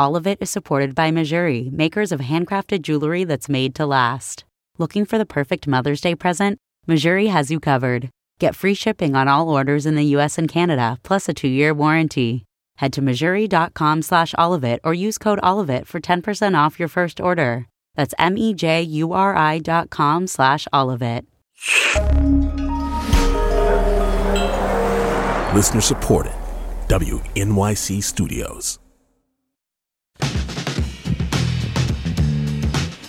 All of it is supported by Mejuri, makers of handcrafted jewelry that's made to last. Looking for the perfect Mother's Day present? Mejuri has you covered. Get free shipping on all orders in the US and Canada, plus a two-year warranty. Head to mejuri.com slash allofit or use code allofit for 10% off your first order. That's M-E-J-U-R-I dot com slash allofit. Listener supported. WNYC Studios.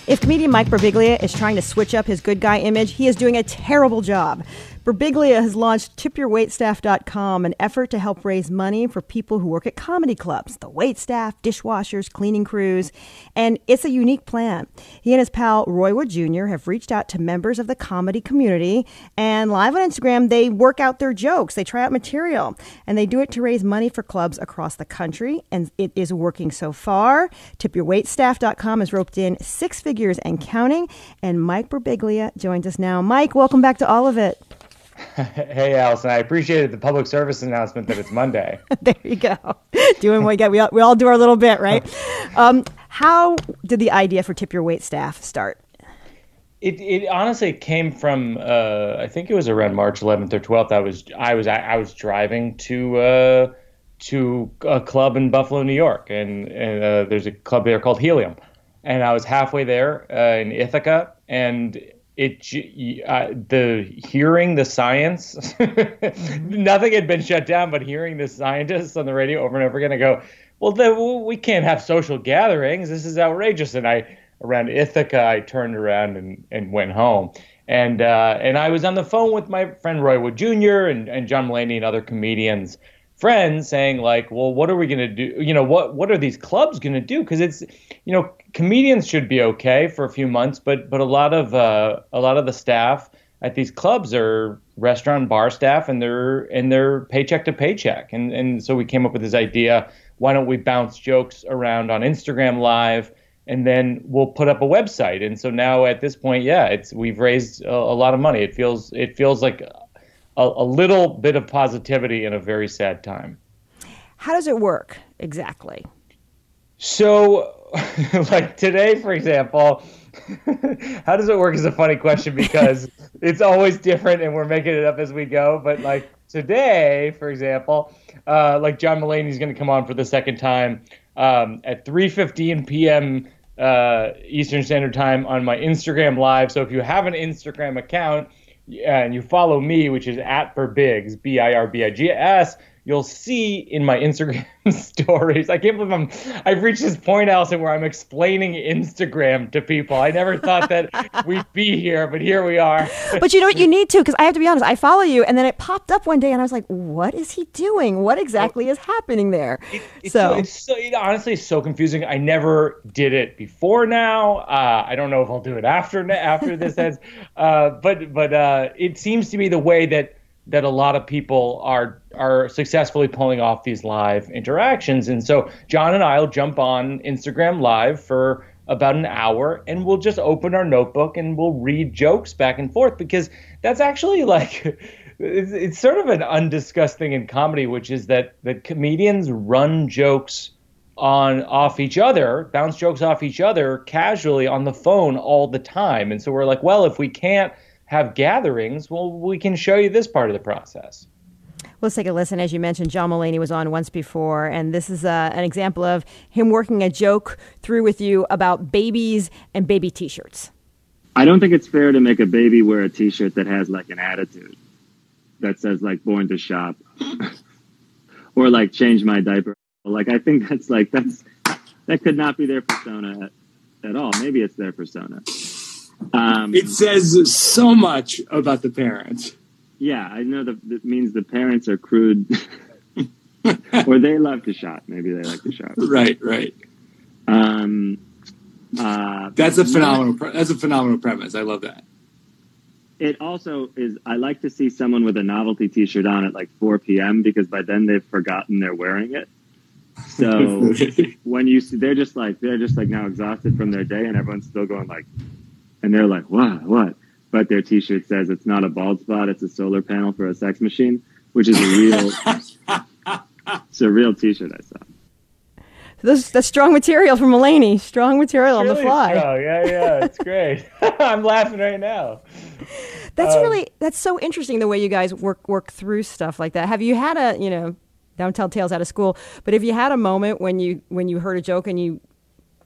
If comedian Mike Birbiglia is trying to switch up his good guy image, he is doing a terrible job. Birbiglia has launched tipyourwaitstaff.com, an effort to help raise money for people who work at comedy clubs, the wait staff, dishwashers, cleaning crews, and it's a unique plan. He and his pal Roy Wood Jr. have reached out to members of the comedy community, and live on Instagram, they work out their jokes, they try out material, and they do it to raise money for clubs across the country, and it is working so far. Tipyourwaitstaff.com has roped in six figures and counting, and Mike Birbiglia joins us now. Mike, welcome back to all of it. hey, Allison, I appreciated the public service announcement that it's Monday. there you go. Doing what we get. We all, we all do our little bit, right? um, how did the idea for Tip Your Wait staff start? It, it honestly came from uh, I think it was around March 11th or 12th. I was I was I was driving to uh, to a club in Buffalo, New York, and, and uh, there's a club there called Helium, and I was halfway there uh, in Ithaca, and it uh, the hearing the science mm-hmm. nothing had been shut down but hearing the scientists on the radio over and over again I go well the, we can't have social gatherings. This is outrageous. And i around ithaca i turned around and, and went home. And uh, and i was on the phone with my friend roy wood jr and, and john mulaney and other comedians friends saying like well what are we going to do? You know what what are these clubs going to do? Because it's you know comedians should be okay for a few months but but a lot of uh, a lot of the staff at these clubs are restaurant bar staff and they're and they're paycheck to paycheck. And and so we came up with this idea why don't we bounce jokes around on Instagram live and then we'll put up a website. And so now at this point yeah it's we've raised a, a lot of money. It feels it feels like a, a little bit of positivity in a very sad time. How does it work exactly? So, like today, for example, how does it work is a funny question because it's always different and we're making it up as we go. But like today, for example, uh, like John Mulaney is going to come on for the second time um, at 3:15 p.m. Uh, Eastern Standard Time on my Instagram Live. So if you have an Instagram account, and you follow me, which is at Birbigs, B I R B I G S, you'll see in my Instagram stories. I can't believe I'm I've reached this point, Allison, where I'm explaining Instagram to people. I never thought that we'd be here, but here we are. but you know what? You need to, because I have to be honest. I follow you, and then it popped up one day, and I was like, "What is he doing? What exactly is happening there?" It, it's so, so it's so it honestly is so confusing. I never did it before now. Uh, I don't know if I'll do it after after this ends. Uh, but but uh, it seems to be the way that that a lot of people are are successfully pulling off these live interactions. And so John and I'll jump on Instagram live for about an hour and we'll just open our notebook and we'll read jokes back and forth because that's actually like it's, it's sort of an undiscussed thing in comedy which is that that comedians run jokes on off each other bounce jokes off each other casually on the phone all the time and so we're like well if we can't have gatherings, well, we can show you this part of the process. Let's take a listen. As you mentioned, John Mulaney was on once before, and this is uh, an example of him working a joke through with you about babies and baby t shirts. I don't think it's fair to make a baby wear a t shirt that has like an attitude that says, like, born to shop or like, change my diaper. Like, I think that's like, that's, that could not be their persona at, at all. Maybe it's their persona. Um, it says so much about the parents. Yeah, I know that, that means the parents are crude, or they love to shop. Maybe they like to shop. Right, right. Um, uh, that's a phenomenal. Pre- that's a phenomenal premise. I love that. It also is. I like to see someone with a novelty T-shirt on at like 4 p.m. because by then they've forgotten they're wearing it. So when you see, they're just like they're just like now exhausted from their day, and everyone's still going like, and they're like, what, what? But their T-shirt says it's not a bald spot; it's a solar panel for a sex machine, which is a real, it's a real T-shirt I saw. Those, that's strong material from Mulaney. Strong material on the fly. Oh yeah, yeah, it's great. I'm laughing right now. That's um, really that's so interesting the way you guys work work through stuff like that. Have you had a you know don't tell tales out of school, but if you had a moment when you when you heard a joke and you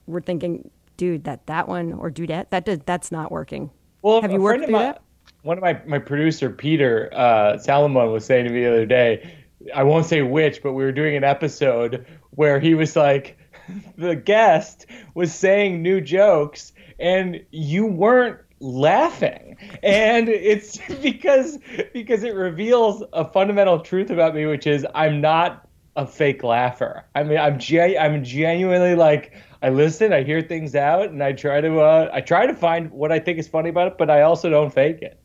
were thinking, dude, that that one or dudette that does that's not working. Well, have you worked through my, that? One of my my producer Peter uh, Salomon was saying to me the other day. I won't say which, but we were doing an episode where he was like, the guest was saying new jokes and you weren't laughing and it's because because it reveals a fundamental truth about me which is i'm not a fake laugher i mean i'm gen- i'm genuinely like i listen i hear things out and i try to uh, i try to find what i think is funny about it but i also don't fake it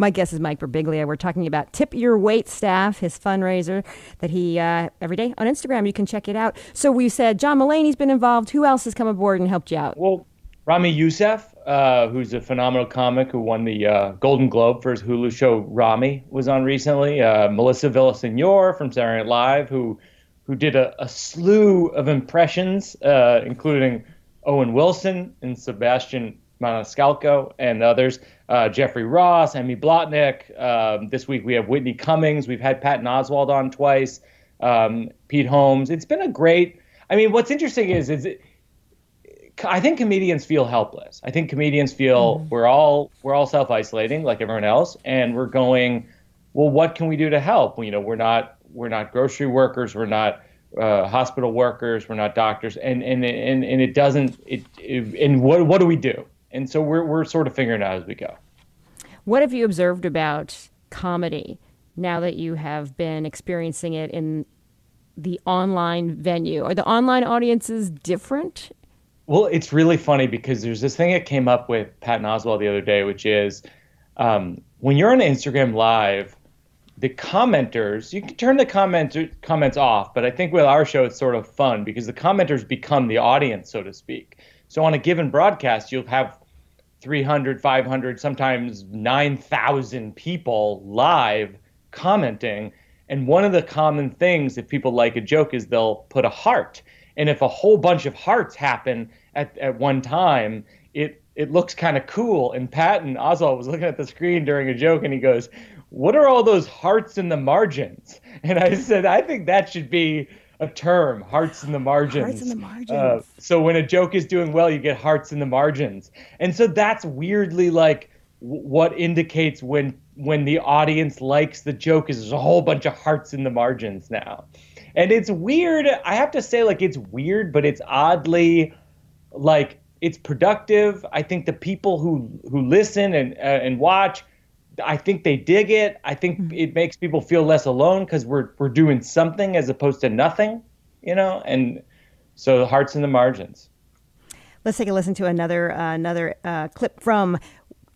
my guest is Mike Birbiglia. We're talking about Tip Your Wait Staff, his fundraiser that he uh, every day on Instagram. You can check it out. So we said John Mulaney's been involved. Who else has come aboard and helped you out? Well, Ramy Youssef, uh, who's a phenomenal comic who won the uh, Golden Globe for his Hulu show Ramy, was on recently. Uh, Melissa Villasenor from Saturday Night Live, who who did a, a slew of impressions, uh, including Owen Wilson and Sebastian Maniscalco and others uh, Jeffrey Ross, Emmy Blotnick. Um, this week we have Whitney Cummings. We've had Patton Oswalt on twice. Um, Pete Holmes. It's been a great. I mean, what's interesting is is it, I think comedians feel helpless. I think comedians feel mm. we're all we're all self isolating like everyone else, and we're going, well, what can we do to help? You know, we're not we're not grocery workers. We're not uh, hospital workers. We're not doctors, and and and, and it doesn't. It, it and what what do we do? and so we're we're sort of figuring out as we go. What have you observed about comedy now that you have been experiencing it in the online venue? Are the online audiences different? Well, it's really funny because there's this thing that came up with Patton Oswalt the other day, which is um, when you're on Instagram Live, the commenters you can turn the comment comments off, but I think with our show it's sort of fun because the commenters become the audience, so to speak. So on a given broadcast, you'll have 300, 500, sometimes 9,000 people live commenting. And one of the common things, if people like a joke, is they'll put a heart. And if a whole bunch of hearts happen at, at one time, it it looks kind of cool. And Patton Oswalt was looking at the screen during a joke and he goes, What are all those hearts in the margins? And I said, I think that should be a term, hearts in the margins. Hearts in the margins. Uh, so when a joke is doing well, you get hearts in the margins, and so that's weirdly like w- what indicates when when the audience likes the joke is there's a whole bunch of hearts in the margins now, and it's weird. I have to say, like it's weird, but it's oddly like it's productive. I think the people who who listen and uh, and watch I think they dig it. I think mm-hmm. it makes people feel less alone because we're we're doing something as opposed to nothing, you know. And so the hearts in the margins. Let's take a listen to another uh, another uh, clip from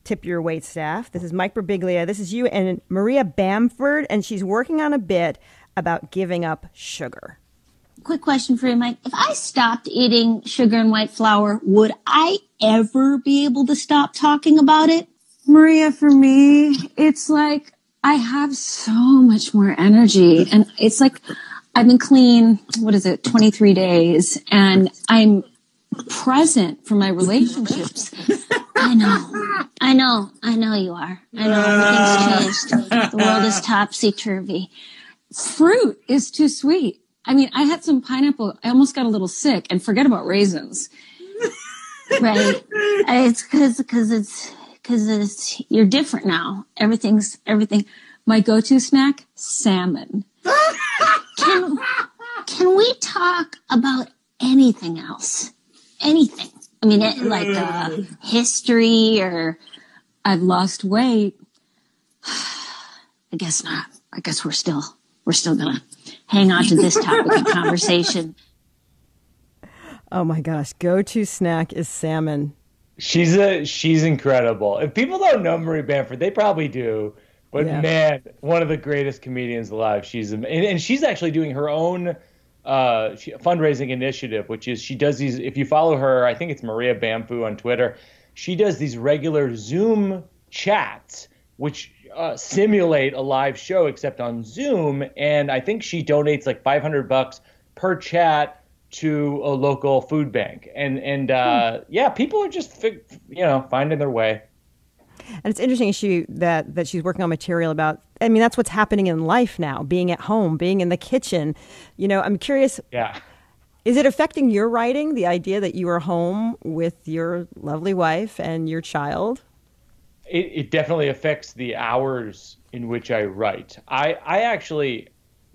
Tip Your Wait Staff. This is Mike Birbiglia. This is you and Maria Bamford, and she's working on a bit about giving up sugar. Quick question for you, Mike. If I stopped eating sugar and white flour, would I ever be able to stop talking about it? Maria, for me, it's like I have so much more energy and it's like I've been clean, what is it, 23 days and I'm present for my relationships. I know. I know. I know you are. I know everything's ah. changed. The world is topsy turvy. Fruit is too sweet. I mean, I had some pineapple. I almost got a little sick and forget about raisins. Right. It's cause, cause it's, because you're different now. Everything's everything. My go-to snack: salmon. can can we talk about anything else? Anything? I mean, it, like uh, history or I've lost weight. I guess not. I guess we're still we're still gonna hang on to this topic of conversation. Oh my gosh, go-to snack is salmon. She's a she's incredible. If people don't know Maria Bamford, they probably do. But yeah. man, one of the greatest comedians alive. She's and, and she's actually doing her own uh, she, fundraising initiative, which is she does these. If you follow her, I think it's Maria Bamfoo on Twitter. She does these regular Zoom chats, which uh, simulate a live show except on Zoom. And I think she donates like 500 bucks per chat to a local food bank. And and uh, hmm. yeah, people are just you know finding their way. And it's interesting she that that she's working on material about. I mean, that's what's happening in life now. Being at home, being in the kitchen. You know, I'm curious. Yeah. Is it affecting your writing? The idea that you are home with your lovely wife and your child. It, it definitely affects the hours in which I write. I I actually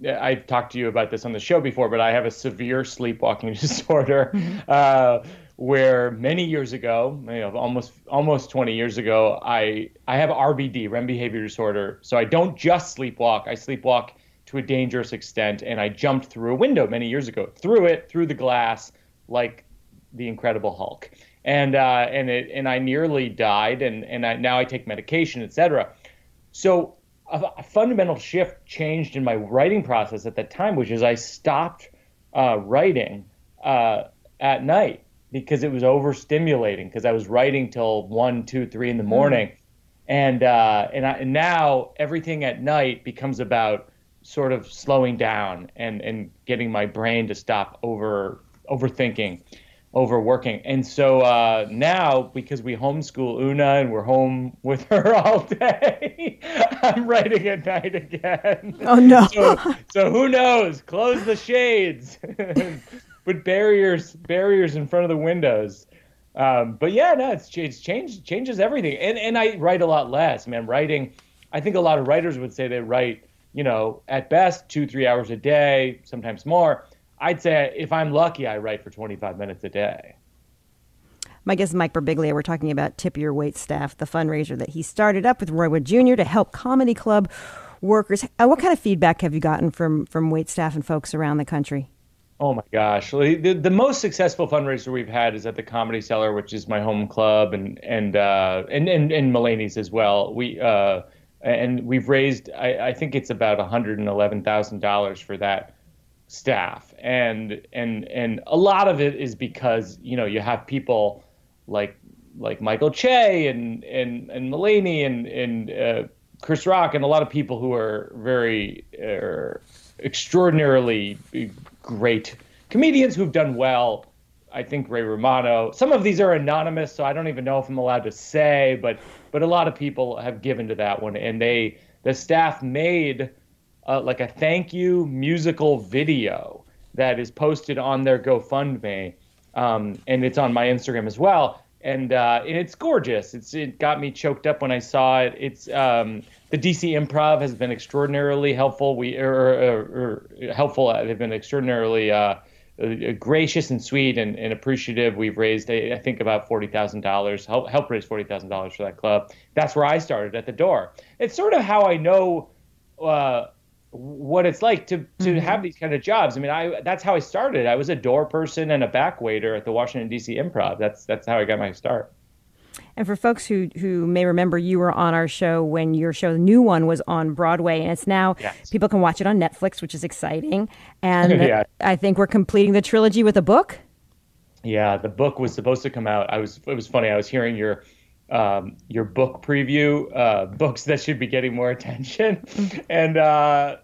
I've talked to you about this on the show before, but I have a severe sleepwalking disorder. Mm-hmm. Uh, where many years ago, you know, almost almost 20 years ago, I I have RBD, REM behavior disorder. So I don't just sleepwalk; I sleepwalk to a dangerous extent, and I jumped through a window many years ago, through it, through the glass, like the Incredible Hulk, and uh, and it and I nearly died, and and I, now I take medication, etc. So a, a, fundamental shift changed in my writing process at that time, which is I stopped uh, writing uh, at night because it was overstimulating because I was writing till one, two, three in the hmm. morning, mm. and uh, and, I, and now everything at night becomes about sort of slowing down and and getting my brain to stop over overthinking overworking. And so uh, now, because we homeschool Una and we're home with her all day, I'm writing at night again. Oh no! So, so who knows? Close the shades, put barriers barriers in front of the windows. Um, but yeah, no, it's, it's changed changes everything. And and I write a lot less. Man, writing. I think a lot of writers would say they write, you know, at best two three hours a day, sometimes more. I'd say if I'm lucky, I write for 25 minutes a day. My guest is Mike Birbiglia. We're talking about Tip Your Wait Staff, the fundraiser that he started up with Roy Wood Jr. to help comedy club workers. Uh, what kind of feedback have you gotten from from wait staff and folks around the country? Oh my gosh, the, the most successful fundraiser we've had is at the Comedy Cellar, which is my home club, and and uh, and, and and Mulaney's as well. We uh, and we've raised, I, I think it's about one hundred and eleven thousand dollars for that staff and and and a lot of it is because you know you have people like like Michael Che and and and Mulaney and and uh, Chris Rock and a lot of people who are very uh, extraordinarily great comedians who've done well. I think Ray Romano. Some of these are anonymous, so I don't even know if I'm allowed to say, but but a lot of people have given to that one, and they the staff made uh, like a thank you musical video that is posted on their GoFundMe, um, and it's on my Instagram as well. And uh, and it's gorgeous. It's it got me choked up when I saw it. It's um, the DC Improv has been extraordinarily helpful. We or, or, or helpful. They've been extraordinarily uh, uh, gracious and sweet and, and appreciative. We've raised, I think, about forty thousand dollars. Help help raise forty thousand dollars for that club. That's where I started at the door. It's sort of how I know uh, what it's like to to mm-hmm. have these kind of jobs. I mean, I that's how I started. I was a door person and a back waiter at the Washington D.C. Improv. That's that's how I got my start. And for folks who who may remember, you were on our show when your show, the new one, was on Broadway, and it's now yes. people can watch it on Netflix, which is exciting. And yeah. I think we're completing the trilogy with a book. Yeah, the book was supposed to come out. I was it was funny. I was hearing your um, your book preview, uh, books that should be getting more attention, and uh,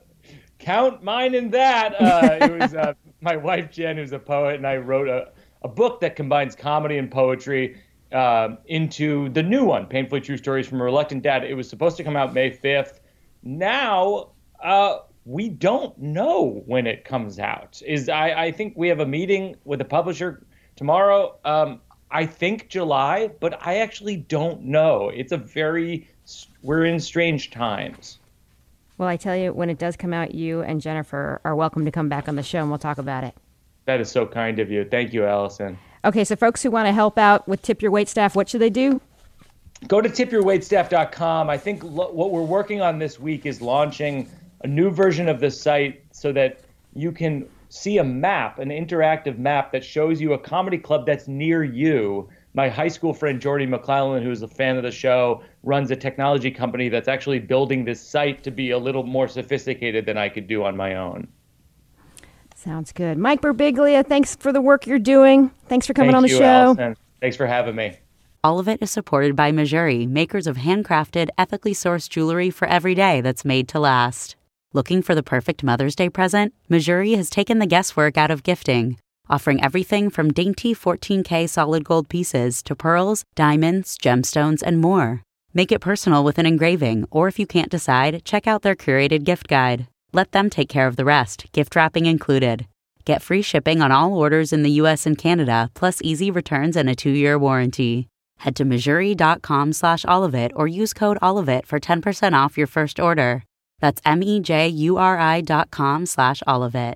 count mine in that. Uh, it was uh, my wife Jen, who's a poet, and I wrote a, a book that combines comedy and poetry um, into the new one, Painfully True Stories from a Reluctant Dad. It was supposed to come out May 5th. Now, uh, we don't know when it comes out. Is I, I think we have a meeting with the publisher tomorrow. Um, I think July, but I actually don't know. It's a very we're in strange times. Well, I tell you, when it does come out, you and Jennifer are welcome to come back on the show and we'll talk about it. That is so kind of you. Thank you, Allison. Okay, so folks who want to help out with Tip Your Wait Staff, what should they do? Go to tipyourwaitstaff.com. I think lo- what we're working on this week is launching a new version of the site so that you can see a map, an interactive map that shows you a comedy club that's near you. My high school friend Jordy McClellan, who's a fan of the show, runs a technology company that's actually building this site to be a little more sophisticated than I could do on my own. Sounds good. Mike Birbiglia, thanks for the work you're doing. Thanks for coming Thank on the you, show. Allison. Thanks for having me. All of it is supported by Mejuri, makers of handcrafted, ethically sourced jewelry for every day that's made to last. Looking for the perfect Mother's Day present? Mejuri has taken the guesswork out of gifting. offering everything from dainty 14K solid gold pieces to pearls, diamonds, gemstones, and more. Make it personal with an engraving, or if you can't decide, check out their curated gift guide. Let them take care of the rest, gift wrapping included. Get free shipping on all orders in the US and Canada, plus easy returns and a two-year warranty. Head to Mejuri.com slash allofit or use code allofit for 10% off your first order. That's M-E-J-U-R-I dot com slash allofit.